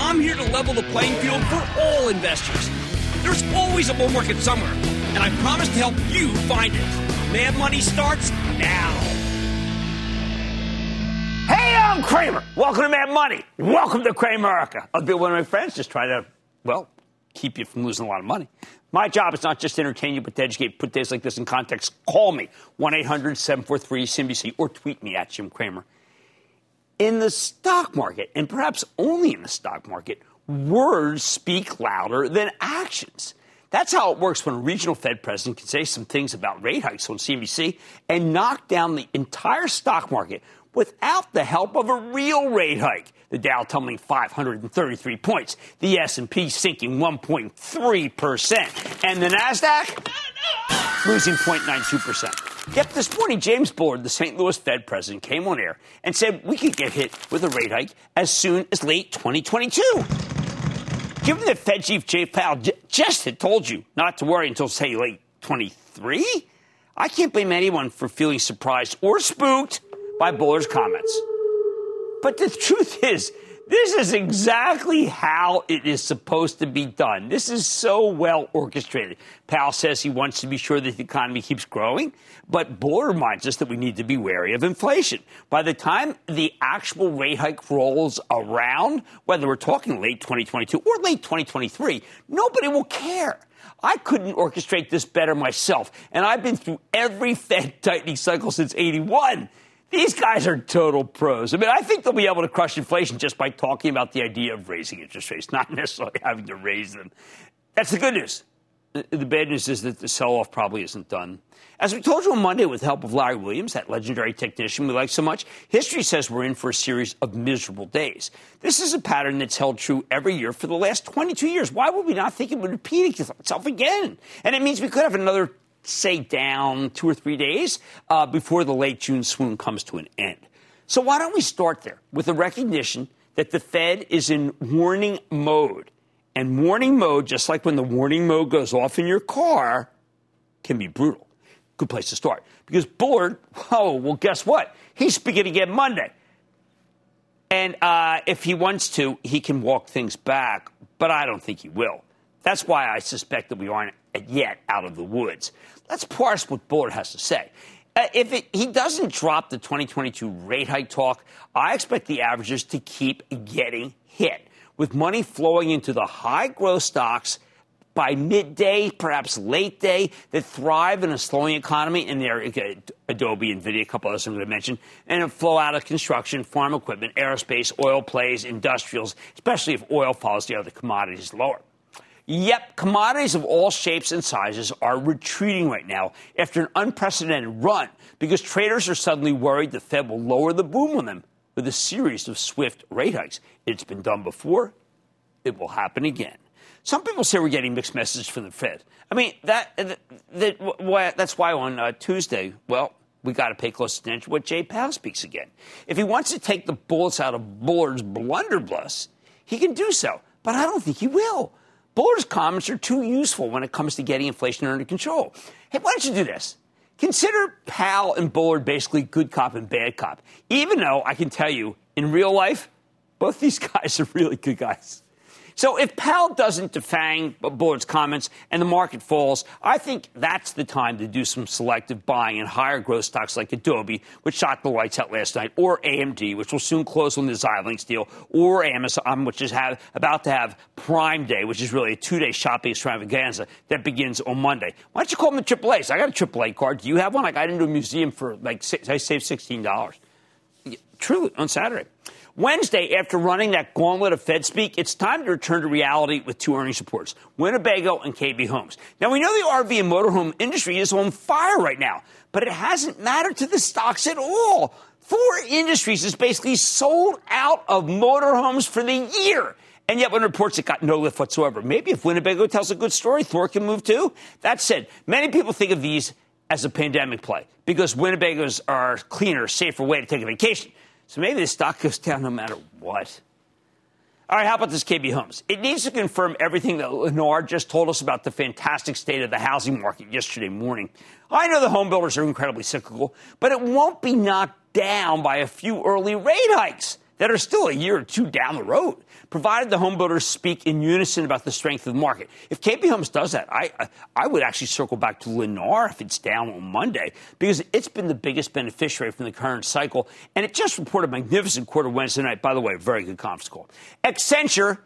I'm here to level the playing field for all investors. There's always a bull market somewhere, and I promise to help you find it. Mad Money starts now. Hey, I'm Cramer. Welcome to Mad Money. Welcome to Cramerica. I'll be one of my friends just trying to, well, keep you from losing a lot of money. My job is not just to entertain you, but to educate. Put days like this in context. Call me, 1 800 743 CNBC, or tweet me at Jim Cramer. In the stock market, and perhaps only in the stock market, words speak louder than actions. That's how it works when a regional Fed president can say some things about rate hikes on CNBC and knock down the entire stock market without the help of a real rate hike. The Dow tumbling 533 points, the S&P sinking 1.3%, and the Nasdaq losing 0.92%. Yet this morning, James Bullard, the St. Louis Fed president, came on air and said we could get hit with a rate hike as soon as late 2022. Given that Fed Chief Jay Powell j- just had told you not to worry until, say, late 23, I can't blame anyone for feeling surprised or spooked by Bullard's comments. But the truth is, this is exactly how it is supposed to be done. This is so well orchestrated. Powell says he wants to be sure that the economy keeps growing, but Bullard reminds us that we need to be wary of inflation. By the time the actual rate hike rolls around, whether we're talking late 2022 or late 2023, nobody will care. I couldn't orchestrate this better myself, and I've been through every Fed tightening cycle since 81. These guys are total pros. I mean, I think they'll be able to crush inflation just by talking about the idea of raising interest rates, not necessarily having to raise them. That's the good news. The bad news is that the sell off probably isn't done. As we told you on Monday with the help of Larry Williams, that legendary technician we like so much, history says we're in for a series of miserable days. This is a pattern that's held true every year for the last 22 years. Why would we not think it would repeat itself again? And it means we could have another say, down two or three days uh, before the late June swoon comes to an end. So why don't we start there with the recognition that the Fed is in warning mode? And warning mode, just like when the warning mode goes off in your car, can be brutal. Good place to start. Because Bullard, oh, well, guess what? He's speaking again Monday. And uh, if he wants to, he can walk things back, but I don't think he will. That's why I suspect that we aren't yet out of the woods. Let's parse what Bullard has to say. Uh, if it, he doesn't drop the 2022 rate hike talk, I expect the averages to keep getting hit with money flowing into the high growth stocks by midday, perhaps late day, that thrive in a slowing economy. And there Adobe, Nvidia, a couple others I'm going to mention, and flow out of construction, farm equipment, aerospace, oil plays, industrials, especially if oil follows the other commodities lower. Yep, commodities of all shapes and sizes are retreating right now after an unprecedented run because traders are suddenly worried the Fed will lower the boom on them with a series of swift rate hikes. It's been done before, it will happen again. Some people say we're getting mixed messages from the Fed. I mean, that, that, that that's why on uh, Tuesday, well, we got to pay close attention to what Jay Powell speaks again. If he wants to take the bullets out of Bullard's blunderbuss, he can do so, but I don't think he will. Bullard's comments are too useful when it comes to getting inflation under control. Hey, why don't you do this? Consider Powell and Bullard basically good cop and bad cop. Even though I can tell you, in real life, both these guys are really good guys. So if Powell doesn't defang Bullard's comments and the market falls, I think that's the time to do some selective buying in higher growth stocks like Adobe, which shot the lights out last night, or AMD, which will soon close on the Xilinx deal, or Amazon, which is have, about to have Prime Day, which is really a two-day shopping extravaganza that begins on Monday. Why don't you call them the AAAs? I got a AAA card. Do you have one? I got into a museum for like I saved sixteen dollars. Truly on Saturday. Wednesday, after running that gauntlet of Fed speak, it's time to return to reality with two earnings reports Winnebago and KB Homes. Now, we know the RV and motorhome industry is on fire right now, but it hasn't mattered to the stocks at all. Thor Industries is basically sold out of motorhomes for the year. And yet, when reports it got no lift whatsoever. Maybe if Winnebago tells a good story, Thor can move too. That said, many people think of these as a pandemic play because Winnebagos are cleaner, safer way to take a vacation. So maybe the stock goes down no matter what. All right, how about this KB Homes? It needs to confirm everything that Lennar just told us about the fantastic state of the housing market yesterday morning. I know the home builders are incredibly cyclical, but it won't be knocked down by a few early rate hikes that are still a year or two down the road, provided the homebuilders speak in unison about the strength of the market. If KB Homes does that, I, I would actually circle back to Lennar if it's down on Monday, because it's been the biggest beneficiary from the current cycle, and it just reported a magnificent quarter Wednesday night. By the way, very good conference call. Accenture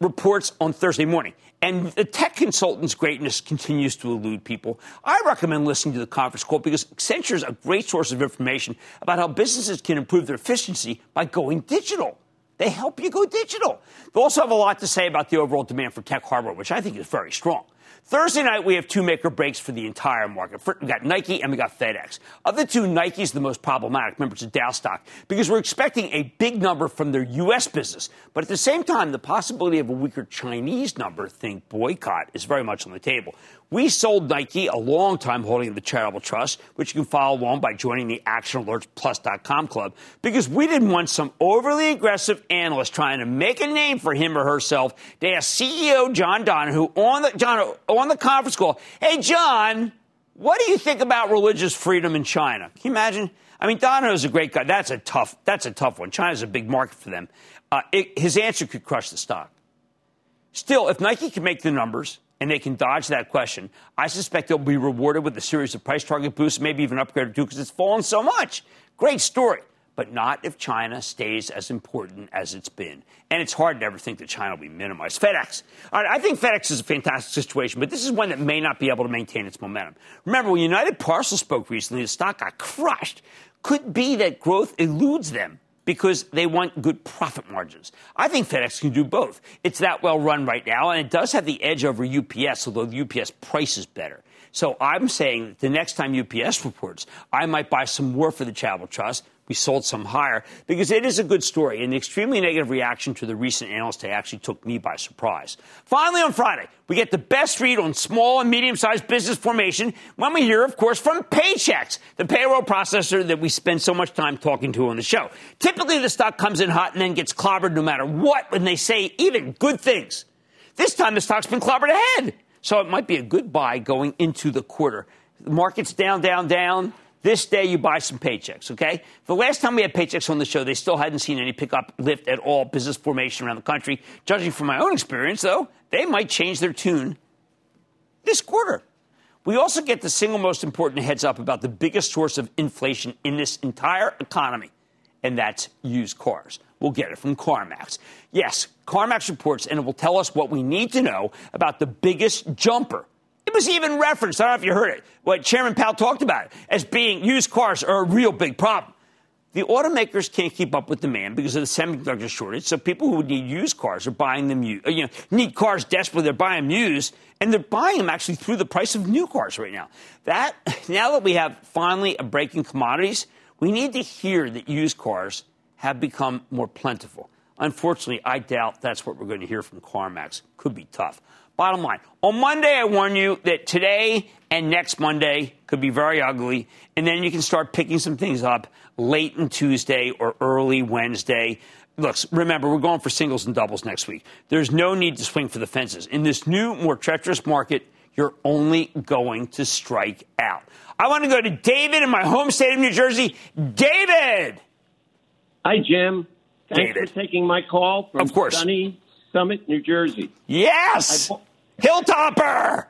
reports on Thursday morning. And the tech consultant's greatness continues to elude people. I recommend listening to the conference call because Accenture is a great source of information about how businesses can improve their efficiency by going digital. They help you go digital. They also have a lot to say about the overall demand for tech hardware, which I think is very strong. Thursday night, we have two maker breaks for the entire market. We got Nike and we got FedEx. Of the two, Nike's the most problematic. Remember, it's a Dow stock because we're expecting a big number from their U.S. business. But at the same time, the possibility of a weaker Chinese number, think boycott, is very much on the table. We sold Nike a long time holding the charitable trust, which you can follow along by joining the ActionAlertsPlus.com club, because we didn't want some overly aggressive analyst trying to make a name for him or herself to ask CEO John Donahoe on the, John, on the conference call, hey, John, what do you think about religious freedom in China? Can you imagine? I mean, Donahoe's a great guy. That's a tough, that's a tough one. China's a big market for them. Uh, it, his answer could crush the stock. Still, if Nike can make the numbers, and they can dodge that question, I suspect they'll be rewarded with a series of price target boosts, maybe even upgraded too, because it's fallen so much. Great story. But not if China stays as important as it's been. And it's hard to ever think that China will be minimized. FedEx. All right, I think FedEx is a fantastic situation, but this is one that may not be able to maintain its momentum. Remember, when United Parcel spoke recently, the stock got crushed. Could be that growth eludes them because they want good profit margins. I think FedEx can do both. It's that well run right now, and it does have the edge over UPS, although the UPS price is better. So I'm saying that the next time UPS reports, I might buy some more for the Charitable Trust we sold some higher because it is a good story. And the extremely negative reaction to the recent analyst day actually took me by surprise. Finally, on Friday, we get the best read on small and medium sized business formation when we hear, of course, from Paychex, the payroll processor that we spend so much time talking to on the show. Typically, the stock comes in hot and then gets clobbered no matter what when they say even good things. This time, the stock's been clobbered ahead. So it might be a good buy going into the quarter. The market's down, down, down. This day, you buy some Paychex, okay? The last time we had Paychex on the show, they still hadn't seen any pickup lift at all, business formation around the country. Judging from my own experience, though, they might change their tune this quarter. We also get the single most important heads up about the biggest source of inflation in this entire economy, and that's used cars. We'll get it from CarMax. Yes, CarMax reports, and it will tell us what we need to know about the biggest jumper it was even referenced, I don't know if you heard it, what Chairman Powell talked about it, as being used cars are a real big problem. The automakers can't keep up with demand because of the semiconductor shortage. So people who need used cars are buying them, uh, you know, need cars desperately. They're buying used, and they're buying them actually through the price of new cars right now. That now that we have finally a break in commodities, we need to hear that used cars have become more plentiful. Unfortunately, I doubt that's what we're going to hear from CarMax. Could be tough. Bottom line. On Monday, I warn you that today and next Monday could be very ugly. And then you can start picking some things up late in Tuesday or early Wednesday. look, remember, we're going for singles and doubles next week. There's no need to swing for the fences. In this new, more treacherous market, you're only going to strike out. I want to go to David in my home state of New Jersey. David! Hi, Jim. Thanks David. for taking my call from Of course. sunny Summit, New Jersey. Yes! I Hilltopper!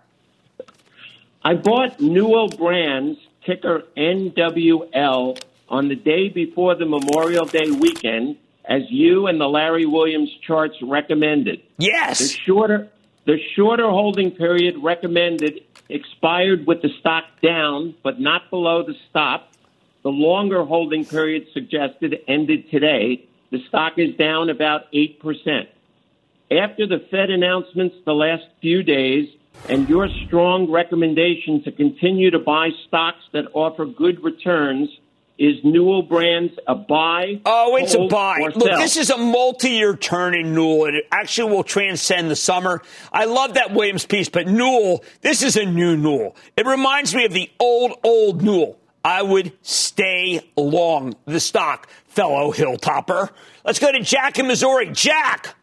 I bought Newell Brands, ticker NWL, on the day before the Memorial Day weekend, as you and the Larry Williams charts recommended. Yes. The shorter, the shorter holding period recommended expired with the stock down, but not below the stop. The longer holding period suggested ended today. The stock is down about 8%. After the Fed announcements the last few days and your strong recommendation to continue to buy stocks that offer good returns, is Newell Brands a buy? Oh, it's a buy. Look, sell? this is a multi-year turn in Newell, and it actually will transcend the summer. I love that Williams piece, but Newell, this is a new Newell. It reminds me of the old, old Newell. I would stay long the stock, fellow Hilltopper. Let's go to Jack in Missouri. Jack!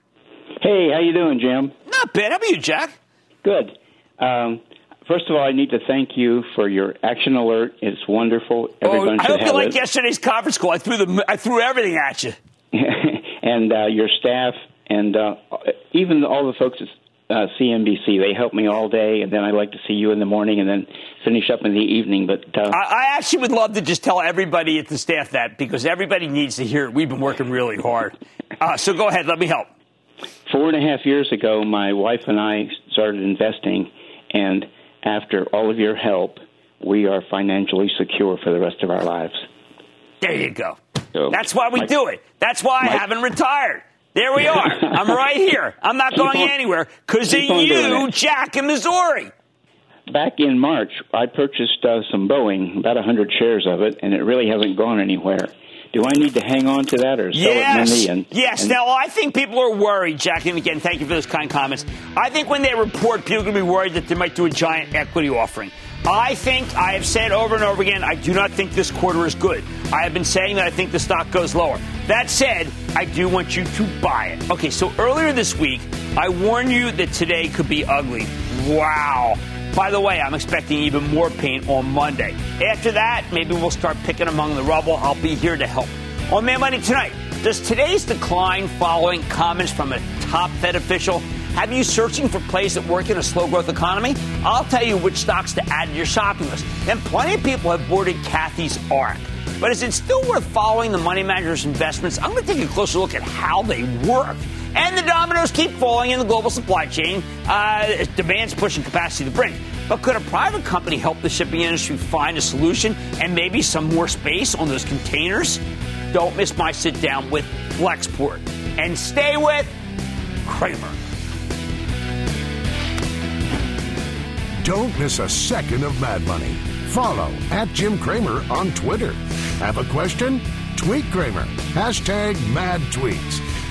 Hey, how you doing, Jim? Not bad. How about you, Jack? Good. Um, first of all, I need to thank you for your action alert. It's wonderful. Oh, Everyone I should hope you have like it. yesterday's conference call. I threw, the, I threw everything at you. and uh, your staff, and uh, even all the folks at uh, CNBC. They help me all day, and then I like to see you in the morning, and then finish up in the evening. But uh, I, I actually would love to just tell everybody at the staff that because everybody needs to hear it. We've been working really hard. Uh, so go ahead, let me help. Four and a half years ago, my wife and I started investing, and after all of your help, we are financially secure for the rest of our lives. There you go. So, That's why we my- do it. That's why I haven't retired. There we are. I'm right here. I'm not going on- anywhere because of you. Jack in Missouri. Back in March, I purchased uh, some Boeing, about 100 shares of it, and it really hasn't gone anywhere. Do I need to hang on to that or sell Yes. it in the end? yes. And- Now, I think people are worried, Jack, and again, thank you for those kind comments. I think when they report, people are going to be worried that they might do a giant equity offering. I think, I have said over and over again, I do not think this quarter is good. I have been saying that I think the stock goes lower. That said, I do want you to buy it. Okay, so earlier this week, I warned you that today could be ugly. Wow. By the way, I'm expecting even more pain on Monday. After that, maybe we'll start picking among the rubble. I'll be here to help. On Mad Money tonight, does today's decline following comments from a top Fed official have you searching for plays that work in a slow growth economy? I'll tell you which stocks to add to your shopping list. And plenty of people have boarded Cathie's ARK. But is it still worth following the money manager's investments? I'm going to take a closer look at how they work. And the dominoes keep falling in the global supply chain. Uh, demand's pushing capacity to the brink. But could a private company help the shipping industry find a solution and maybe some more space on those containers? Don't miss my sit down with Flexport. And stay with Cramer. Don't miss a second of Mad Money. Follow at Jim Cramer on Twitter. Have a question? Tweet Cramer. Hashtag mad tweets.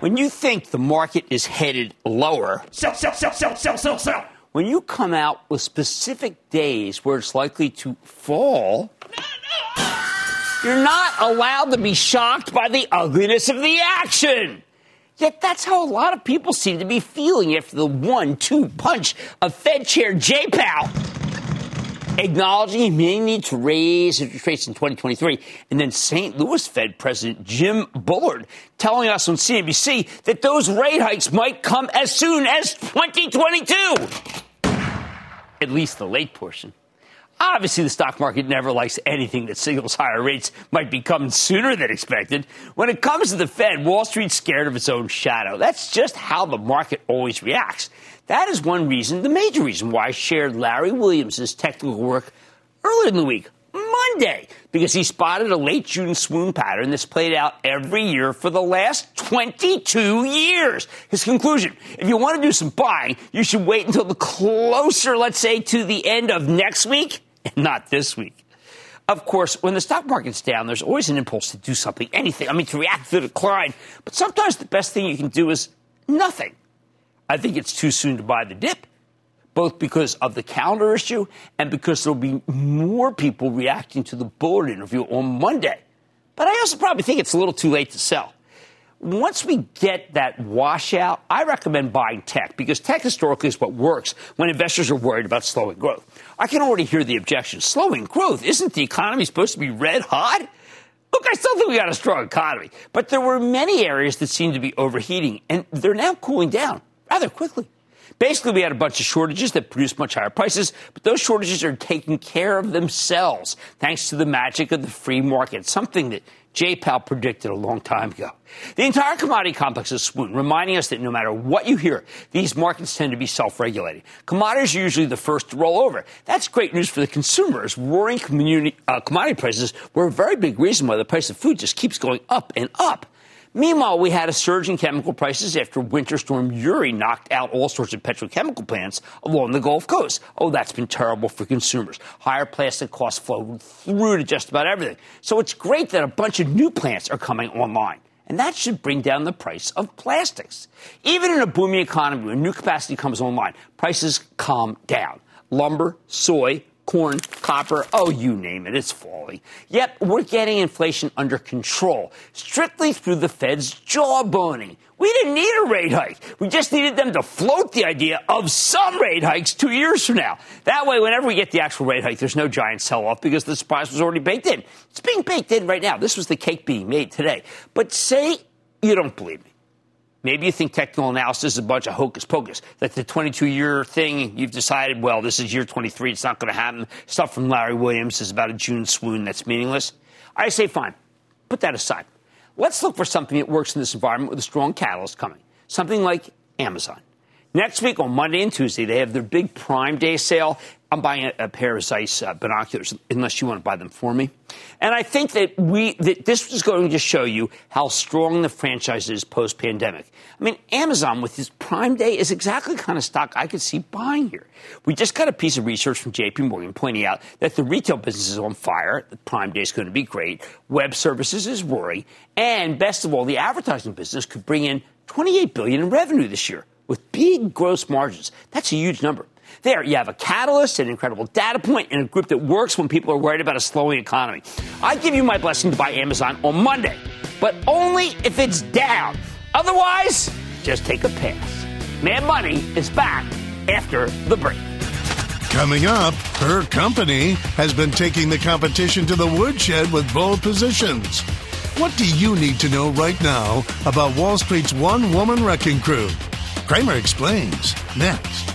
When you think the market is headed lower, sell, sell, sell, sell, sell, sell, sell. When you come out with specific days where it's likely to fall, you're not allowed to be shocked by the ugliness of the action. Yet that's how a lot of people seem to be feeling after the one two punch of Fed Chair Jay Powell acknowledging he may need to raise interest rates in 2023. And then St. Louis Fed President Jim Bullard telling us on CNBC that those rate hikes might come as soon as 2022. At least the late portion. Obviously, the stock market never likes anything that signals higher rates might be coming sooner than expected. When it comes to the Fed, Wall Street's scared of its own shadow. That's just how the market always reacts. That is one reason, the major reason why I shared Larry Williams' technical work earlier in the week, Monday, because he spotted a late June swoon pattern that's played out every year for the last 22 years. His conclusion, if you want to do some buying, you should wait until the closer, let's say, to the end of next week and not this week. Of course, when the stock market's down, there's always an impulse to do something, anything. I mean, to react to the decline. But sometimes the best thing you can do is nothing. I think it's too soon to buy the dip, both because of the calendar issue and because there'll be more people reacting to the Bullard interview on Monday. But I also probably think it's a little too late to sell. Once we get that washout, I recommend buying tech because tech historically is what works when investors are worried about slowing growth. I can already hear the objection. Slowing growth? Isn't the economy supposed to be red hot? Look, I still think we got a strong economy, but there were many areas that seemed to be overheating, and they're now cooling down rather quickly. Basically, we had a bunch of shortages that produced much higher prices, but those shortages are taking care of themselves thanks to the magic of the free market, something that Jay Powell predicted a long time ago. The entire commodity complex is swoon, reminding us that no matter what you hear, these markets tend to be self-regulating. Commodities are usually the first to roll over. That's great news for the consumers. Roaring uh, commodity prices were a very big reason why the price of food just keeps going up and up. Meanwhile, we had a surge in chemical prices after Winter Storm Uri knocked out all sorts of petrochemical plants along the Gulf Coast. Oh, that's been terrible for consumers. Higher plastic costs flowed through to just about everything. So it's great that a bunch of new plants are coming online. And that should bring down the price of plastics. Even in a booming economy, when new capacity comes online, prices calm down. Lumber, soy, corn, copper, oh, you name it, it's falling. Yet we're getting inflation under control, strictly through the Fed's jawboning. We didn't need a rate hike. We just needed them to float the idea of some rate hikes two years from now. That way, whenever we get the actual rate hike, there's no giant sell off because the surprise was already baked in. It's being baked in right now. This was the cake being made today. But say you don't believe me. Maybe you think technical analysis is a bunch of hocus pocus. That the 22 year thing, you've decided, well, this is year 23, it's not going to happen. Stuff from Larry Williams is about a June swoon that's meaningless. I say, fine, put that aside. Let's look for something that works in this environment with a strong catalyst coming. Something like Amazon. Next week on Monday and Tuesday, they have their big Prime Day sale. I'm buying a, pair of Zeiss uh, binoculars, unless you want to buy them for me. And I think that we that this is going to show you how strong the franchise is post pandemic. I mean, Amazon with its Prime Day is exactly the kind of stock I could see buying here. We just got a piece of research from J.P. Morgan pointing out that the retail business is on fire. The Prime Day is going to be great. Web services is roaring, and best of all, the advertising business could bring in 28 billion in revenue this year with big gross margins. That's a huge number. There, you have a catalyst, an incredible data point, and a group that works when people are worried about a slowing economy. I give you my blessing to buy Amazon on Monday, but only if it's down. Otherwise, just take a pass. Mad Money is back after the break. Coming up, her company has been taking the competition to the woodshed with bold positions. What do you need to know right now about Wall Street's one woman wrecking crew? Cramer explains next.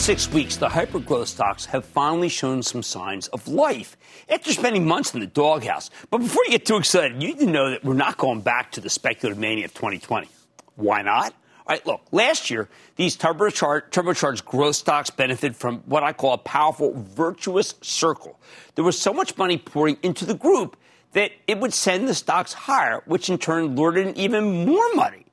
Six weeks, the hypergrowth stocks have finally shown some signs of life after spending months in the doghouse. But before you get too excited, you need to know that we're not going back to the speculative mania of 2020. Why not? All right, look, last year, these turbocharged, turbocharged growth stocks benefited from what I call a powerful virtuous circle. There was so much money pouring into the group that it would send the stocks higher, which in turn lured in even more money.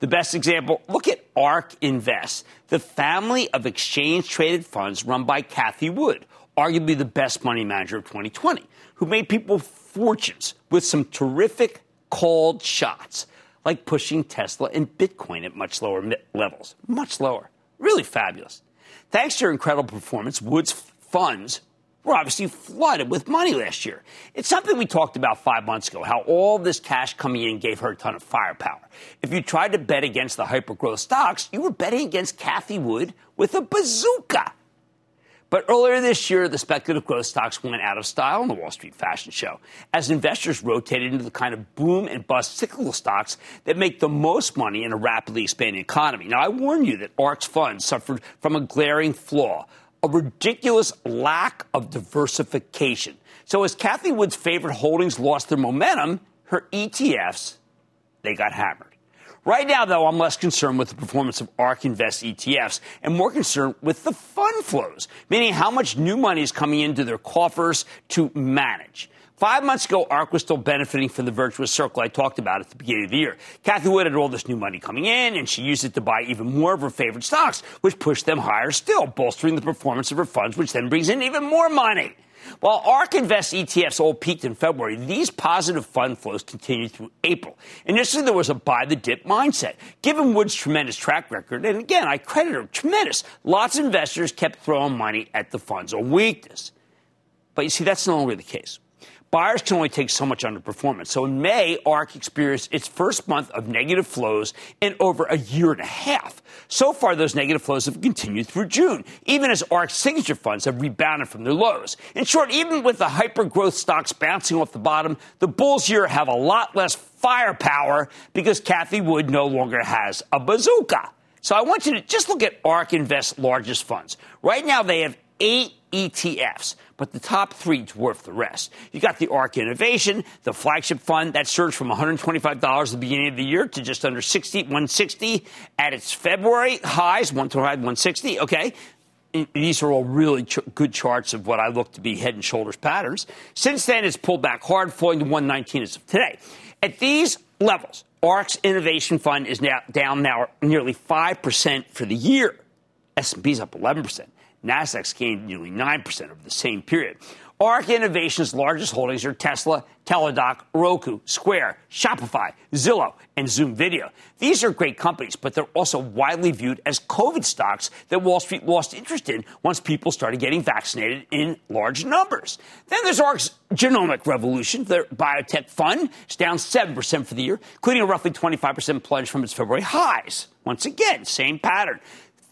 The best example, look at ARK Invest, the family of exchange traded funds run by Cathie Wood, arguably the best money manager of 2020, who made people fortunes with some terrific called shots, like pushing Tesla and Bitcoin at much lower levels. Much lower. Really fabulous. Thanks to your incredible performance, Wood's funds were obviously flooded with money last year. It's something we talked about five months ago, how all this cash coming in gave her a ton of firepower. If you tried to bet against the hypergrowth stocks, you were betting against Cathie Wood with a bazooka. But earlier this year, the speculative growth stocks went out of style in the Wall Street fashion show as investors rotated into the kind of boom and bust cyclical stocks that make the most money in a rapidly expanding economy. Now, I warn you that ARK's funds suffered from a glaring flaw a ridiculous lack of diversification. So as Cathie Wood's favorite holdings lost their momentum, her ETFs, they got hammered. Right now, though, I'm less concerned with the performance of ARK Invest ETFs and more concerned with the fund flows, meaning how much new money is coming into their coffers to manage. Five months ago, ARK was still benefiting from the virtuous circle I talked about at the beginning of the year. Cathie Wood had all this new money coming in, and she used it to buy even more of her favorite stocks, which pushed them higher still, bolstering the performance of her funds, which then brings in even more money. While ARK Invest ETFs all peaked in February, these positive fund flows continued through April. Initially, there was a buy the dip mindset. Given Wood's tremendous track record, and again, I credit her, tremendous, lots of investors kept throwing money at the funds on weakness. But you see, that's no longer the case buyers can only take so much underperformance. So in May, ARK experienced its first month of negative flows in over a year and a half. So far, those negative flows have continued through June, even as ARK's signature funds have rebounded from their lows. In short, even with the hyper growth stocks bouncing off the bottom, the bulls here have a lot less firepower because Cathie Wood no longer has a bazooka. So I want you to just look at ARK Invest's largest funds. Right now, they have eight ETFs, but the top three dwarf the rest. You got the ARK Innovation, the flagship fund that surged from $125 at the beginning of the year to just under 60, 160 at its February highs, 125, 160. Okay. These are all really ch- good charts of what I look to be head and shoulders patterns. Since then, it's pulled back hard, falling to 119 as of today. At these levels, ARK's innovation fund is now down now nearly 5% for the year. S&P's up 11%. Nasdaq's gained nearly 9% over the same period. ARK Innovation's largest holdings are Tesla, Teladoc, Roku, Square, Shopify, Zillow, and Zoom Video. These are great companies, but they're also widely viewed as COVID stocks that Wall Street lost interest in once people started getting vaccinated in large numbers. Then there's ARK's Genomic Revolution, their biotech fund. It's down 7% for the year, including a roughly 25% plunge from its February highs. Once again, same pattern.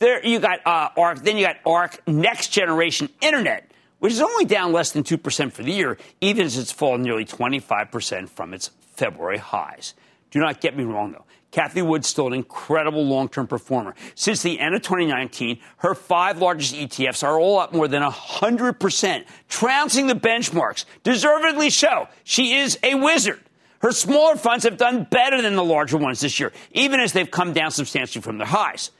There you got uh, ARK, then you got ARK Next Generation Internet which is only down less than 2% for the year, even as it's fallen nearly 25% from its February highs. Do not get me wrong, though. Cathie Wood's still an incredible long term performer. Since the end of 2019, her five largest ETFs are all up more than 100%, trouncing the benchmarks. Deservedly so. She is a wizard. Her smaller funds have done better than the larger ones this year, even as they've come down substantially from their highs.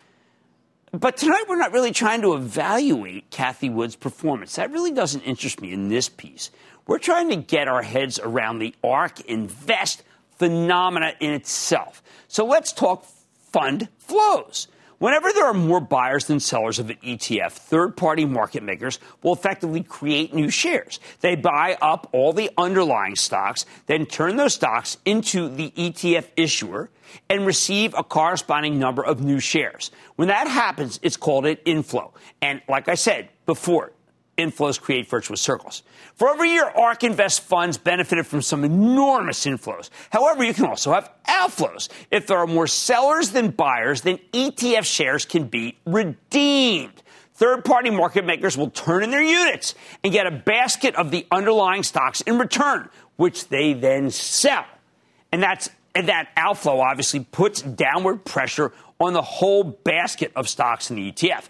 But tonight we're not really trying to evaluate Cathie Wood's performance. That really doesn't interest me in this piece. We're trying to get our heads around the ARK Invest phenomena in itself. So let's talk fund flows. Whenever there are more buyers than sellers of an ETF, third party market makers will effectively create new shares. They buy up all the underlying stocks, then turn those stocks into the ETF issuer and receive a corresponding number of new shares. When that happens, it's called an inflow. And like I said before, inflows create virtuous circles. For over a year, ARK Invest funds benefited from some enormous inflows. However, you can also have outflows. If there are more sellers than buyers, then ETF shares can be redeemed. Third party market makers will turn in their units and get a basket of the underlying stocks in return, which they then sell. And that's and that outflow obviously puts downward pressure on the whole basket of stocks in the ETF.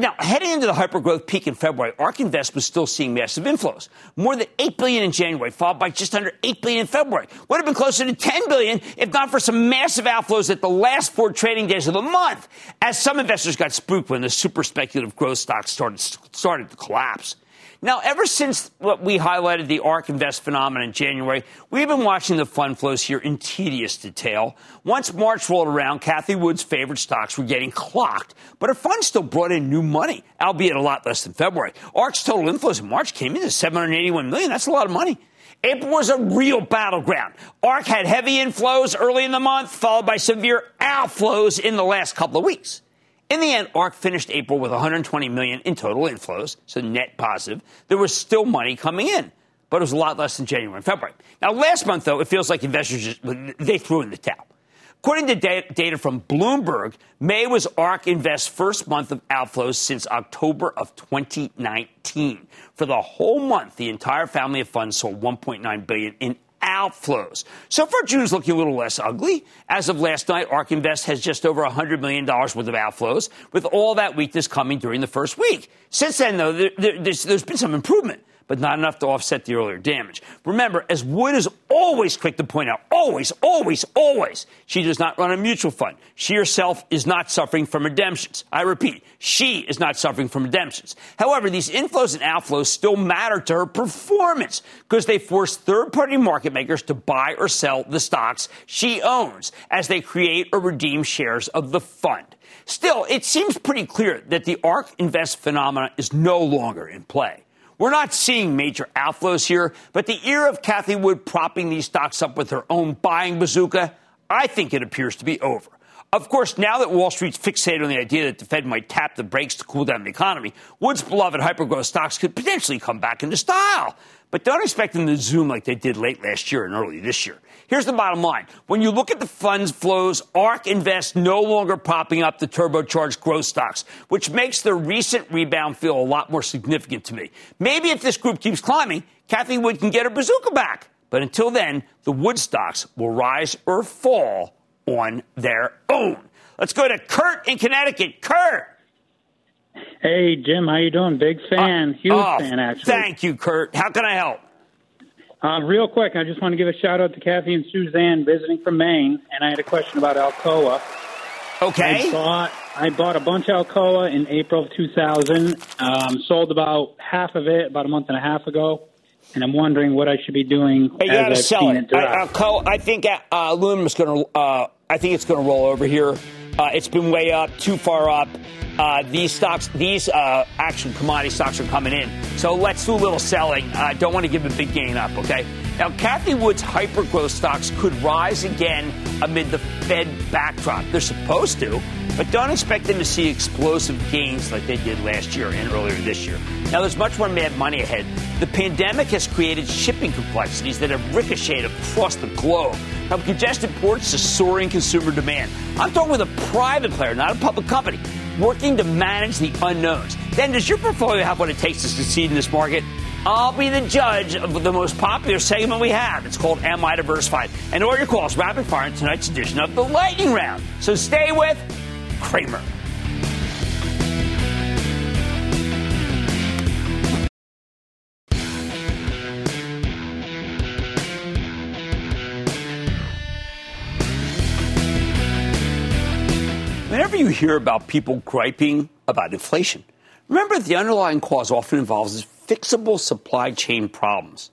Now, heading into the hypergrowth peak in February, ARK Invest was still seeing massive inflows. More than 8 billion in January, followed by just under 8 billion in February. Would have been closer to 10 billion if not for some massive outflows at the last four trading days of the month, as some investors got spooked when the super speculative growth stocks started, started to collapse. Now, ever since we highlighted the ARK Invest phenomenon in January, we've been watching the fund flows here in tedious detail. Once March rolled around, Cathie Wood's favorite stocks were getting clocked, but her fund still brought in new money, albeit a lot less than February. ARK's total inflows in March came in at 781 million. That's a lot of money. April was a real battleground. ARK had heavy inflows early in the month, followed by severe outflows in the last couple of weeks. In the end, ARK finished April with 120 million in total inflows, so net positive. There was still money coming in, but it was a lot less than January and February. Now, last month, though, it feels like investors just, they threw in the towel. According to data from Bloomberg, May was ARK Invest's first month of outflows since October of 2019. For the whole month, the entire family of funds sold 1.9 billion in outflows. So far, June's looking a little less ugly. As of last night, ARK Invest has just over $100 million worth of outflows, with all that weakness coming during the first week. Since then, though, there, there's, there's been some improvement but not enough to offset the earlier damage. Remember, as Wood is always quick to point out, always, always, always, she does not run a mutual fund. She herself is not suffering from redemptions. I repeat, she is not suffering from redemptions. However, these inflows and outflows still matter to her performance because they force third party market makers to buy or sell the stocks she owns as they create or redeem shares of the fund. Still, it seems pretty clear that the ARK Invest phenomenon is no longer in play. We're not seeing major outflows here, but the era of Cathie Wood propping these stocks up with her own buying bazooka, I think it appears to be over. Of course, now that Wall Street's fixated on the idea that the Fed might tap the brakes to cool down the economy, Wood's beloved hypergrowth stocks could potentially come back into style. But don't expect them to zoom like they did late last year and early this year. Here's the bottom line. When you look at the funds flows, ARK Invest no longer popping up the turbocharged growth stocks, which makes the recent rebound feel a lot more significant to me. Maybe if this group keeps climbing, Cathie Wood can get her bazooka back. But until then, the Wood stocks will rise or fall on their own. Let's go to Kurt in Connecticut. Kurt. Hey Jim, how you doing? Big fan, uh, huge oh, fan actually. Thank you, Kurt. How can I help? Uh, real quick, I just want to give a shout out to Kathy and Suzanne visiting from Maine, and I had a question about Alcoa. Okay. I bought, I bought a bunch of Alcoa in April of 2000, um, sold about half of it about a month and a half ago, and I'm wondering what I should be doing You as got to sell it. it. I, I'll I think uh, aluminum is going to. Uh, I think it's going to roll over here. Uh, it's been way up, too far up. Uh, these stocks, these uh, action commodity stocks are coming in. So let's do a little selling. I don't want to give a big gain up, okay? Now, Cathie Wood's hyper growth stocks could rise again amid the Fed backdrop. They're supposed to, but don't expect them to see explosive gains like they did last year and earlier this year. Now, there's much more mad money ahead. The pandemic has created shipping complexities that have ricocheted across the globe, from congested ports to soaring consumer demand. I'm talking with a private player, not a public company, working to manage the unknowns. Then, does your portfolio have what it takes to succeed in this market? I'll be the judge of the most popular segment we have. It's called Am I Diversified? And all your calls rapid fire in tonight's edition of the Lightning Round. So stay with Cramer. You hear about people griping about inflation, remember the underlying cause often involves fixable supply chain problems.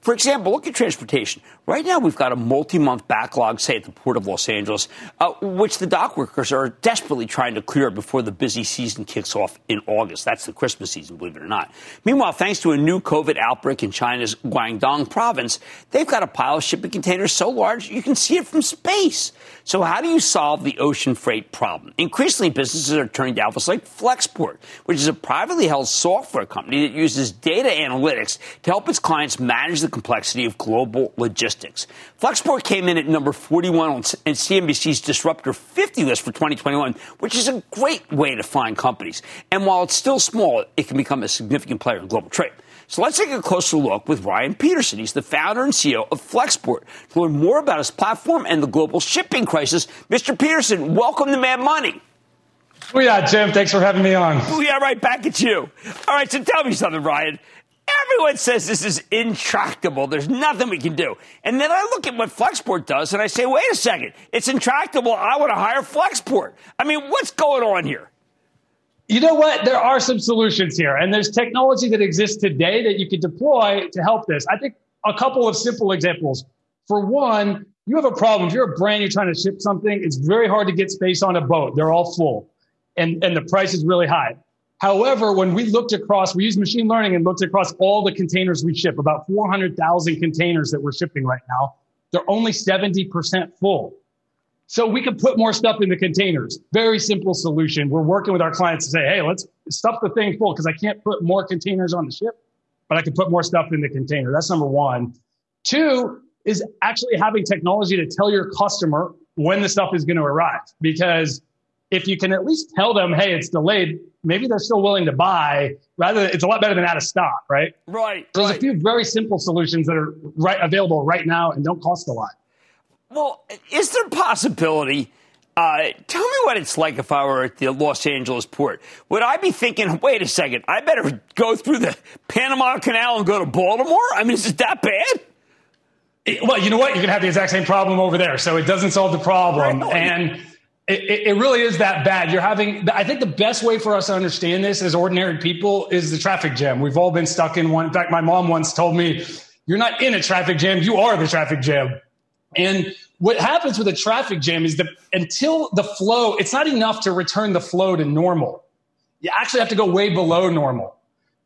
For example, look at transportation. Right now, we've got a multi month backlog, say, at the Port of Los Angeles, uh, which the dock workers are desperately trying to clear before the busy season kicks off in August. That's the Christmas season, believe it or not. Meanwhile, thanks to a new COVID outbreak in China's Guangdong province, they've got a pile of shipping containers so large you can see it from space. So, how do you solve the ocean freight problem? Increasingly, businesses are turning to outfits like Flexport, which is a privately held software company that uses data analytics to help its clients manage the complexity of global logistics. Flexport came in at number 41 on CNBC's Disruptor 50 list for 2021, which is a great way to find companies. And while it's still small, it can become a significant player in global trade. So let's take a closer look with Ryan Peterson. He's the founder and CEO of Flexport to learn more about his platform and the global shipping crisis. Mr. Peterson, welcome to Mad Money. Oh yeah, Jim. Thanks for having me on. Oh yeah, right back at you. All right, so tell me something, Ryan. Everyone says this is intractable. There's nothing we can do. And then I look at what Flexport does and I say, wait a second. It's intractable. I want to hire Flexport. I mean, what's going on here? You know what? There are some solutions here, and there's technology that exists today that you can deploy to help this. I think a couple of simple examples. For one, you have a problem. If you're a brand, you're trying to ship something, it's very hard to get space on a boat. They're all full, and, and the price is really high. However, when we looked across, we used machine learning and looked across all the containers we ship, about 400,000 containers that we're shipping right now. They're only 70% full. So we can put more stuff in the containers. Very simple solution. We're working with our clients to say, hey, let's stuff the thing full because I can't put more containers on the ship, but I can put more stuff in the container. That's number one. Two is actually having technology to tell your customer when the stuff is going to arrive. Because if you can at least tell them, hey, it's delayed, maybe they're still willing to buy. Rather, it's a lot better than out of stock, right? Right. So there's right. a few very simple solutions that are right available right now and don't cost a lot. Well, is there a possibility? Uh, tell me what it's like if I were at the Los Angeles port. Would I be thinking, wait a second, I better go through the Panama Canal and go to Baltimore? I mean, is it that bad? It, well, you know what? You can have the exact same problem over there. So it doesn't solve the problem. And it, it, really is that bad. You're having, I think the best way for us to understand this as ordinary people is the traffic jam. We've all been stuck in one. In fact, my mom once told me, you're not in a traffic jam, you are the traffic jam. And what happens with a traffic jam is that until the flow, it's not enough to return the flow to normal. You actually have to go way below normal.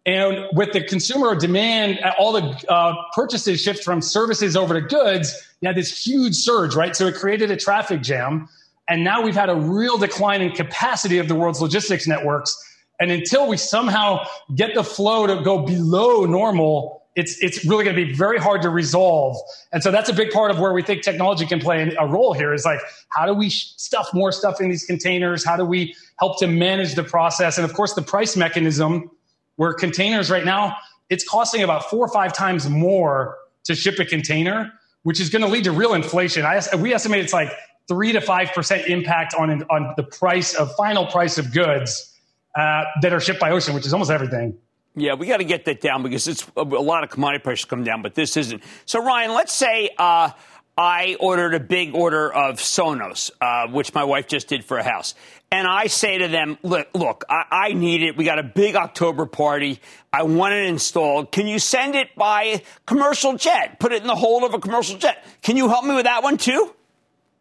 And with the consumer demand, all the uh, purchases shift from services over to goods, you had this huge surge, right? So it created a traffic jam. And now we've had a real decline in capacity of the world's logistics networks. And until we somehow get the flow to go below normal, it's it's really going to be very hard to resolve. And so that's a big part of where we think technology can play a role here is like how do we stuff more stuff in these containers? How do we help to manage the process? And of course, the price mechanism where containers right now it's costing about four or five times more to ship a container, which is going to lead to real inflation. I, we estimate it's like three to five percent impact on on the price of final price of goods uh, that are shipped by ocean, which is almost everything. Yeah, we got to get that down because it's a, lot of commodity prices come down, but this isn't. So, Ryan, let's say uh, I ordered a big order of Sonos, uh, which my wife just did for a house. And I say to them, look, look I, I, need it. We got a big October party. I want it installed. Can you send it by commercial jet? Put it in the hold of a commercial jet. Can you help me with that one too?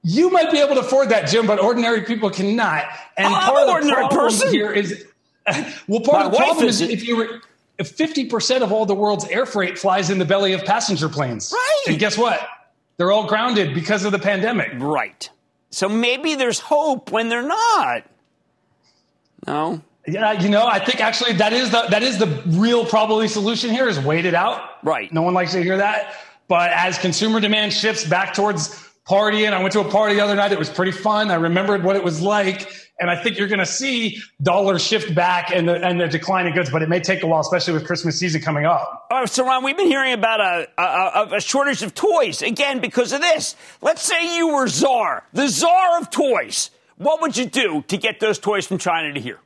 You might be able to afford that, Jim, but ordinary people cannot. And I'm part an of ordinary the problem person. here is, well, part My of the problem is is- if you were, if fifty percent of all the world's air freight flies in the belly of passenger planes, Right. And guess what? They're all grounded because of the pandemic. Right. So maybe there's hope when they're not. No. Yeah, you know, I think actually that is the that is the real probably solution here is wait it out. Right. No one likes to hear that. But as consumer demand shifts back towards partying, I went to a party the other night. It was pretty fun. I remembered what it was like. And I think you're going to see dollars shift back and the, and the decline in goods, but it may take a while, especially with Christmas season coming up. All right, so Ron, we've been hearing about a, a, a shortage of toys again because of this. Let's say you were czar, the czar of toys. What would you do to get those toys from China to here?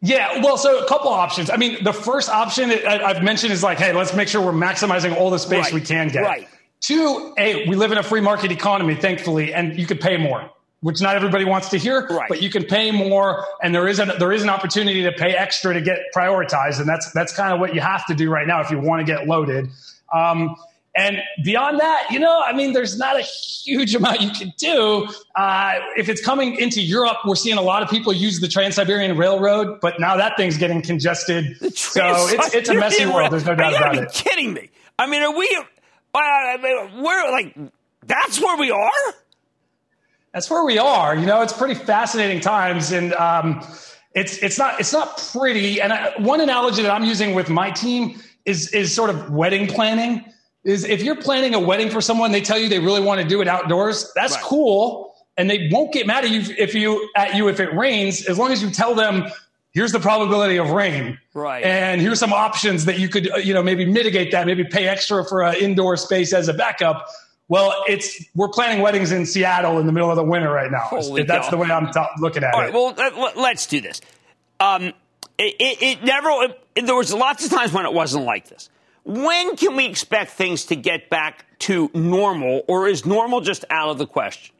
Yeah, well, so a couple options. I mean, the first option I've mentioned is like, hey, let's make sure we're maximizing all the space Right, we can get. right. Two, hey, we live in a free market economy, thankfully, and you could pay more, which not everybody wants to hear, Right. but you can pay more, and there is an there is an opportunity to pay extra to get prioritized, and that's that's kind of what you have to do right now if you want to get loaded. Um, and beyond that, you know, I mean, there's not a huge amount you can do. Uh, if it's coming into Europe, we're seeing a lot of people use the Trans Siberian Railroad, but now that thing's getting congested. So it's, it's a messy world. There's no doubt about it. be kidding me. I mean, are we? Uh, I mean, we're like, that's where we are. That's where we are. You know, it's pretty fascinating times, and um, it's it's not it's not pretty. And I, one analogy that I'm using with my team is is sort of wedding planning. Is if you're planning a wedding for someone, they tell you they really want to do it outdoors. That's Right. cool, and they won't get mad at you if you at you if it rains, as long as you tell them. Here's the probability of rain, Right. And here's some options that you could, uh, you know, maybe mitigate that. Maybe pay extra for an indoor space as a backup. Well, it's we're planning weddings in Seattle in the middle of the winter right now. Holy That's the way I'm t- looking at All it. right, well, let- let's do this. Um, it, it, it never. It, there was lots of times when it wasn't like this. When can we expect things to get back to normal, or is normal just out of the question?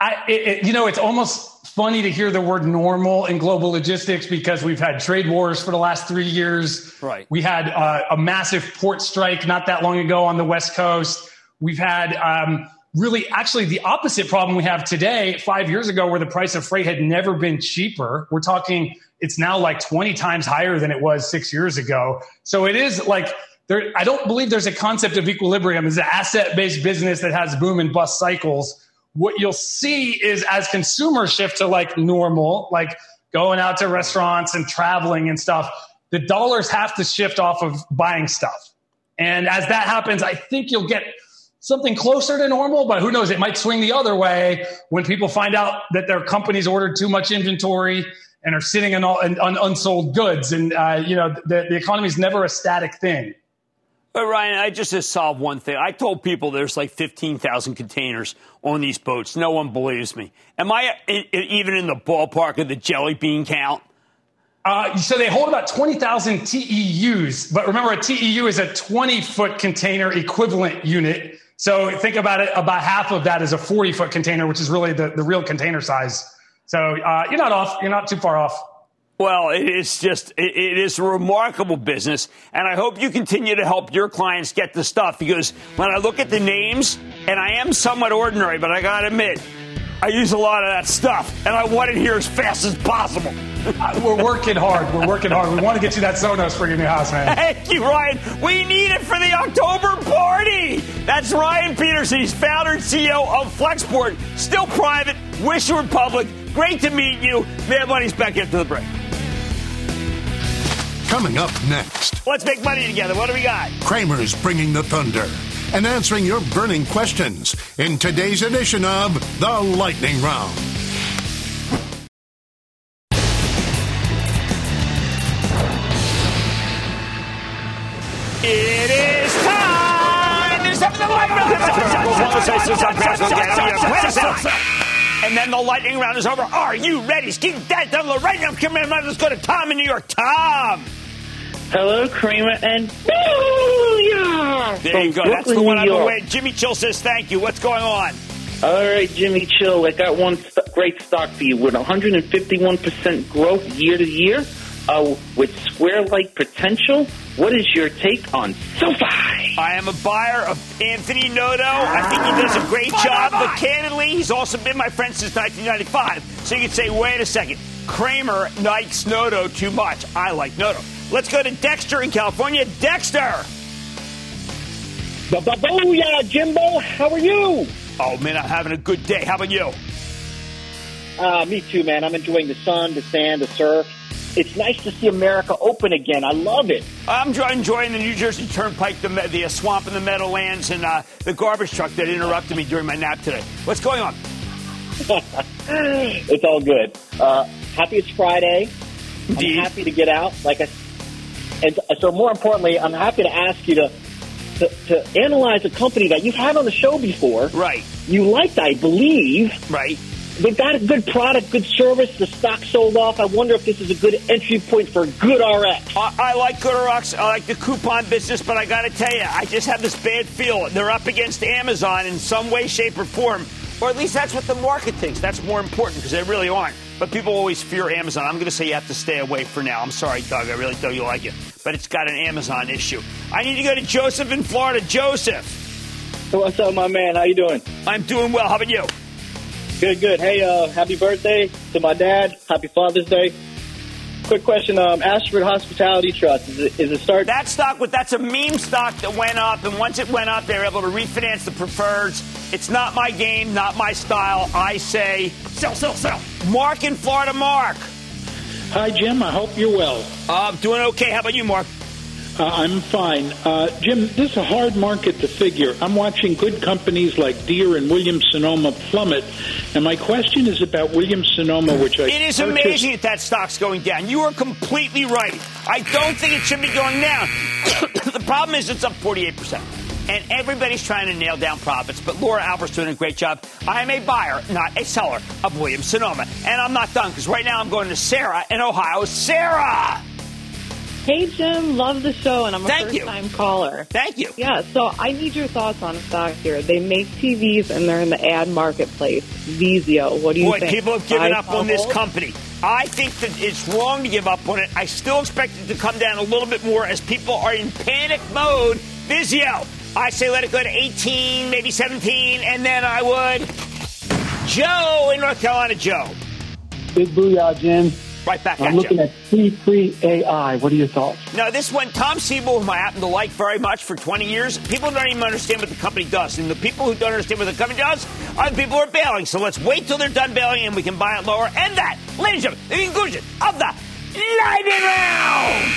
I, you know, it's almost funny to hear the word normal in global logistics because we've had trade wars for the last three years. Right. We had uh, a massive port strike not that long ago on the West Coast. We've had um, really actually the opposite problem we have today, five years ago, where the price of freight had never been cheaper. We're talking, it's now like 20 times higher than it was six years ago. So it is like, there, I don't believe there's a concept of equilibrium. It's an asset based business that has boom and bust cycles what you'll see is as consumers shift to like normal, like going out to restaurants and traveling and stuff, the dollars have to shift off of buying stuff. And as that happens, I think you'll get something closer to normal, but who knows? It might swing the other way when people find out that their companies ordered too much inventory and are sitting in, all, in, on unsold goods. And, uh, you know, the, the economy is never a static thing. But Ryan, I just to solve one thing. I told people there's like 15,000 containers on these boats. No one believes me. Am I i- i- even in the ballpark of the jelly bean count? Uh, so they hold about 20,000 TEUs, but remember a TEU is a 20 foot container equivalent unit. So think about it, about half of that is a 40 foot container, which is really the, the real container size. So uh, you're not off, you're not too far off. Well, it is just, it, it is a remarkable business. And I hope you continue to help your clients get the stuff because when I look at the names, and I am somewhat ordinary, but I got to admit, I use a lot of that stuff and I want it here as fast as possible. We're working hard. We're working hard. We want to get you that Sonos for your new house, man. Thank you, Ryan. We need it for the October party. That's Ryan Peterson. He's founder and CEO of Flexport. Still private. Wish you were public. Great to meet you. Man, Money's back after the break. Coming up next, Let's make money together. What do we got? Cramer's bringing the thunder and answering your burning questions in today's edition of The Lightning Round. It is time. And then the lightning round is over. Are you ready? Keep that the right now. Come in. Let's go to Tom in New York. Tom. Hello, Cramer and Booyah! There you go. Brooklyn, That's the one I've been waiting. Jimmy Chill says thank you. What's going on? All right, Jimmy Chill. I got one st- great stock for you with 151% growth year to year, uh, with square-like potential. What is your take on SoFi? I am a buyer of Anthony Noto. I think he does a great job, but candidly, he's also been my friend since 1995. So you could say, wait a second, Cramer likes Noto too much. I like Noto. Let's go to Dexter in California. Dexter! Booyah, Jimbo. How are you? Oh, man, I'm having a good day. How about you? Uh, me too, man. I'm enjoying the sun, the sand, the surf. It's nice to see America open again. I love it. I'm enjoying the New Jersey Turnpike, the, the uh, swamp and the meadowlands, and uh, the garbage truck that interrupted me during my nap today. What's going on? it's all good. Uh, happy it's Friday. Indeed. I'm happy to get out. Like I, and so more importantly, I'm happy to ask you to, to to analyze a company that you've had on the show before. Right. You liked, I believe. Right. They've got a good product, good service. The stock sold off. I wonder if this is a good entry point for GoodRx. I, I like GoodRx. I like the coupon business, but I got to tell you, I just have this bad feel. They're up against Amazon in some way, shape, or form. Or at least that's what the market thinks. That's more important because they really aren't. But people always fear Amazon. I'm going to say you have to stay away for now. I'm sorry, Doug. I really don't you like it. But it's got an Amazon issue. I need to go to Joseph in Florida. Joseph. What's up, my man? How you doing? I'm doing well. How about you? Good, good. Hey, uh, happy birthday to my dad. Happy Father's Day. Quick question: um, Ashford Hospitality Trust is it, is it start? That stock, with that's a meme stock that went up, and once it went up, they were able to refinance the preferreds. It's not my game, not my style. I say sell, sell, sell. Mark in Florida, Mark. Hi, Jim. I hope you're well. Uh, doing okay. How about you, Mark? Uh, I'm fine. Uh, Jim, this is a hard market to figure. I'm watching good companies like Deere and Williams Sonoma plummet, and my question is about Williams Sonoma, which I It is purchased- amazing that that stock's going down. You are completely right. I don't think it should be going down. the problem is it's up 48%. And everybody's trying to nail down profits, but Laura Albert's doing a great job. I am a buyer, not a seller, of Williams Sonoma. And I'm not done because right now I'm going to Sarah in Ohio. Sarah! Hey, Jim, love the show, and I'm a Thank first you. time caller. Thank you. Yeah, so I need your thoughts on stock here. They make TVs and they're in the ad marketplace. Vizio, what do you Boy, think? people have given Buy, up on this company. I think that it's wrong to give up on it. I still expect it to come down a little bit more as people are in panic mode. Vizio, I say let it go to 18, maybe 17, and then I would. Joe in North Carolina, Joe. Big booyah, Jim. Right back I'm at looking you. at C3 AI. What are your thoughts? Now, this one, Tom Siebel, whom I happen to like very much for 20 years, people don't even understand what the company does. And the people who don't understand what the company does are the people who are bailing. So let's wait till they're done bailing and we can buy it lower. And that, ladies and gentlemen, the conclusion of the lightning round.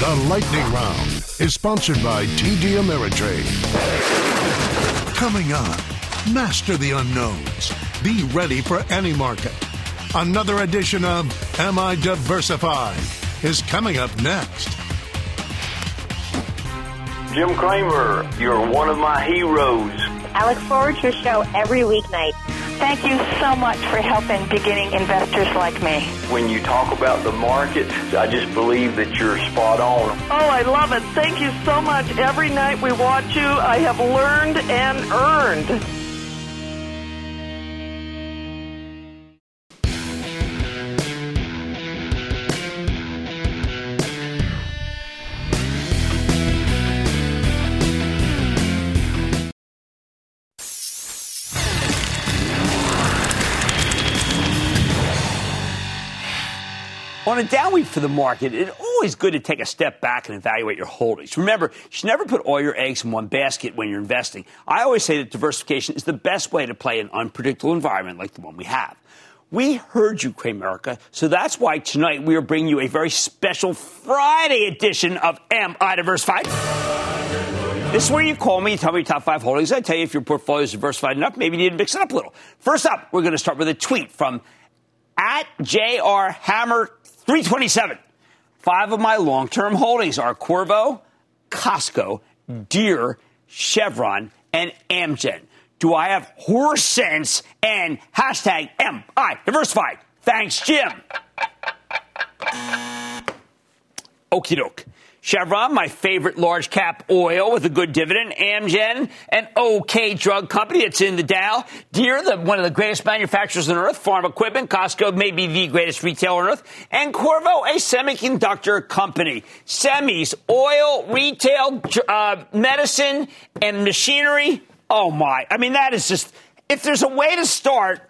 The Lightning Round is sponsored by TD Ameritrade. Coming up, master the unknowns. Be ready for any market. Another edition of Am I Diversified is coming up next. Jim Cramer, you're one of my heroes. I look forward to your show every weeknight. Thank you so much for helping beginning investors like me. When you talk about the market, I just believe that you're spot on. Oh, I love it. Thank you so much. Every night we watch you, I have learned and earned. A down week for the market, it's always good to take a step back and evaluate your holdings. Remember, you should never put all your eggs in one basket when you're investing. I always say that diversification is the best way to play an unpredictable environment like the one we have. We heard you, Cramerica, so that's why tonight we are bringing you a very special Friday edition of Am I Diversified? This is where you call me, tell me your top five holdings. I tell you if your portfolio is diversified enough, maybe you need to mix it up a little. First up, we're going to start with a tweet from at JR Hammer 327. Five of my long term holdings are Qorvo, Costco, Deere, Chevron, and Amgen. Do I have horse sense and hashtag M I diversified? Thanks, Jim. Okie doke. Chevron, my favorite large cap oil with a good dividend. Amgen, an okay drug company. It's in the Dow. Deere, the, one of the greatest manufacturers on earth. Farm equipment. Costco, maybe the greatest retailer on earth. And Qorvo, a semiconductor company. Semis, oil, retail, uh, medicine, and machinery. Oh my. I mean, that is just, if there's a way to start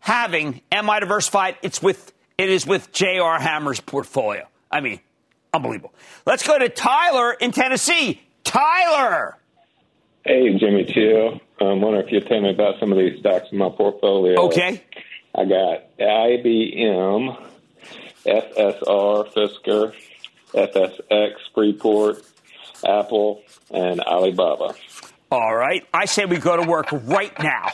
having Am I Diversified, it's with, it is with J.R. Hammer's portfolio. I mean, Unbelievable. Let's go to Tyler in Tennessee. Tyler. Hey, Jimmy Chill. I'm um, wondering if you'll tell me about some of these stocks in my portfolio. Okay. I got IBM, FSR, Fisker, FCX, Freeport, Apple, and Alibaba. All right. I say we go to work right now.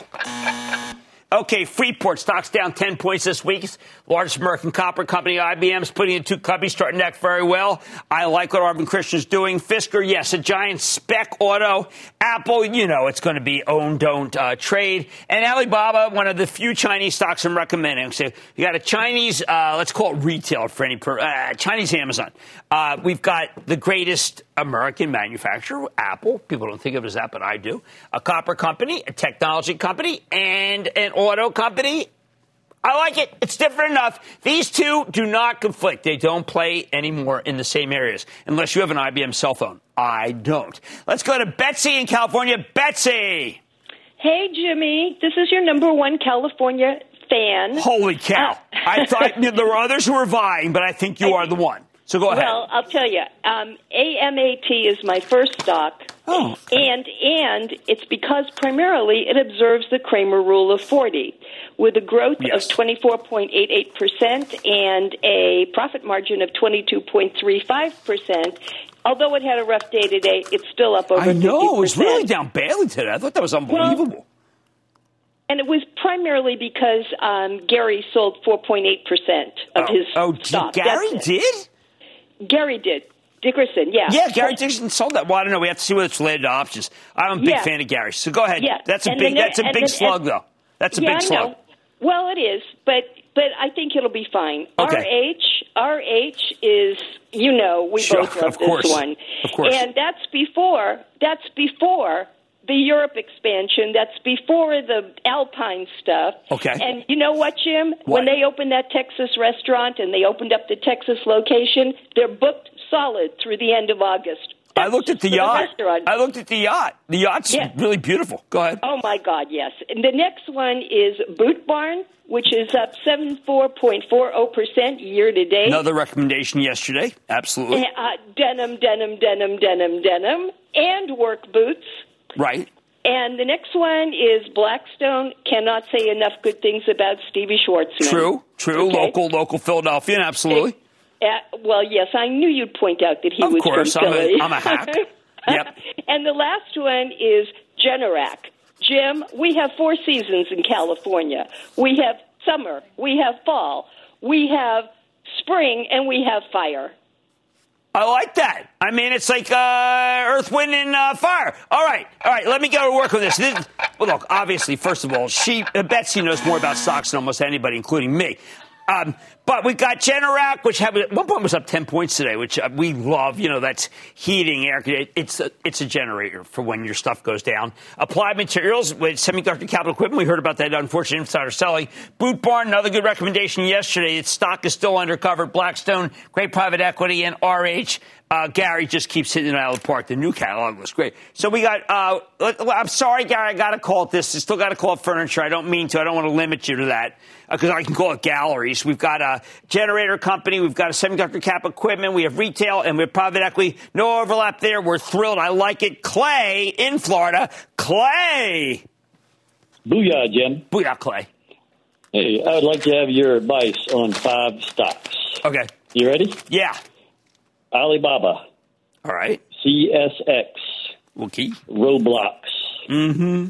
Okay, Freeport stocks down 10 points this week. Largest American copper company, IBM's putting in two companies, starting act very well. I like what Arvind Krishna's doing. Fisker, yes, a giant SPAC auto. Apple, you know, it's going to be own, don't uh, trade. And Alibaba, one of the few Chinese stocks I'm recommending. So you got a Chinese, uh, let's call it retail for any, per, uh, Chinese Amazon. Uh, we've got the greatest American manufacturer, Apple. People don't think of it as that, but I do. A copper company, a technology company, and an auto company. I like it. It's different enough. These two do not conflict. They don't play anymore in the same areas unless you have an IBM cell phone. I don't. Let's go to Betsy in California. Betsy. Hey, Jimmy. This is your number one California fan. Holy cow. Uh, I thought there were others who were vying, but I think you are the one. So go ahead. Well, I'll tell you. Um, AMAT is my first stock. Oh. And and it's because primarily it observes the Cramer rule of 40 with a growth yes. of 24.88% and a profit margin of 22.35%. Although it had a rough day today, it's still up over I know. 50%. It was really down badly today. I thought that was unbelievable. Well, and it was primarily because um, Gary sold 4.8% of oh. his oh, stock. Gary did? Gary did. Dickerson, yeah. Yeah, Gary Dickerson sold that. Well, I don't know. We have to see whether it's related to options. I'm a big Yeah. fan of Gary. So go ahead. Yeah. That's a And big. that's a big the- slug, and- though. That's a yeah, big I slug. know. Well, it is, but but I think it'll be fine. Okay. RH RH is you know we Sure, both love this one, Of course. and that's before that's before the Europe expansion. That's before the Alpine stuff. Okay. And you know what, Jim? What? When they opened that Texas restaurant and they opened up the Texas location, they're booked solid through the end of August. I looked at the for the yacht. I looked at the yacht. The yacht's Yeah. really beautiful. Go ahead. Oh my God, yes. And the next one is Boot Barn, which is up seven four point four zero percent year to date. Another recommendation yesterday. Absolutely. Uh, denim, denim, denim, denim, denim, and work boots. Right. And the next one is Blackstone. Cannot say enough good things about Stevie Schwarzman. True. True. Okay. Local. Local Philadelphian. Absolutely. Uh, well, yes, I knew you'd point out that he Of was course, from I'm a- Philly. I'm a hack. Yep. and the last one is Generac. Jim, we have four seasons in California. We have summer, we have fall, we have spring, and we have fire. I like that. I mean, it's like uh, Earth, Wind, and uh, Fire. All right, all right. Let me go to work on this. this well, look, obviously, first of all, she Betsy knows more about stocks than almost anybody, including me. Um, but we got Generac, which have, at one point was up ten points today, which uh, we love. You know, that's heating, air. It's a, it's a generator for when your stuff goes down. Applied Materials with semiconductor capital equipment. We heard about that. Unfortunate insider selling. Boot Barn, another good recommendation yesterday. Its stock is still undercovered. Blackstone, great private equity, and RH. Uh, Gary just keeps hitting it out of the park. The new catalog was great. So we got. Uh, I'm sorry, Gary. I got to call it this. I still got to call it furniture. I don't mean to. I don't want to limit you to that because I can call it galleries. We've got a generator company. We've got a semiconductor cap equipment. We have retail and we have private equity. No overlap there. We're thrilled. I like it. Clay in Florida. Clay. Booyah, Jim. Booyah, Clay. Hey, I would like to have your advice on five stocks. Okay. You ready? Yeah. Alibaba. All right. CSX. Okay. Roblox. Mm-hmm.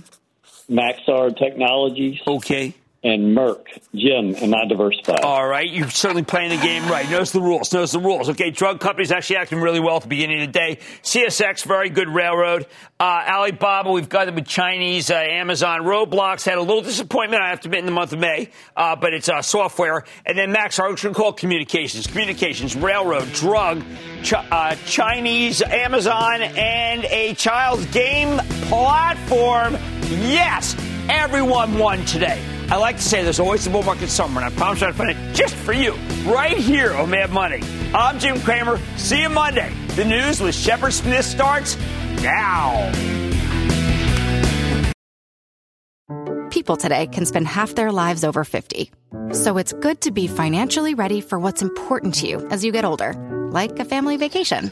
Maxar Technologies. Okay. And Merck. Jim, am I diversified? All right, you're certainly playing the game right. Knows the rules. Knows the rules. Okay, drug companies actually acting really well at the beginning of the day. CSX, very good railroad. Uh, Alibaba, we've got them with Chinese. Uh, Amazon, Roblox had a little disappointment, I have to admit, in the month of May, uh, but it's uh, software. And then Max, should call communications, communications, railroad, drug, Ch- uh, Chinese, Amazon, and a child's game platform. Yes, everyone won today. I like to say there's always a bull market somewhere, and I promise I'll find it just for you, right here on Mad Money. I'm Jim Cramer. See you Monday. The news with Shepard Smith starts now. People today can spend half their lives over 50. So it's good to be financially ready for what's important to you as you get older, like a family vacation.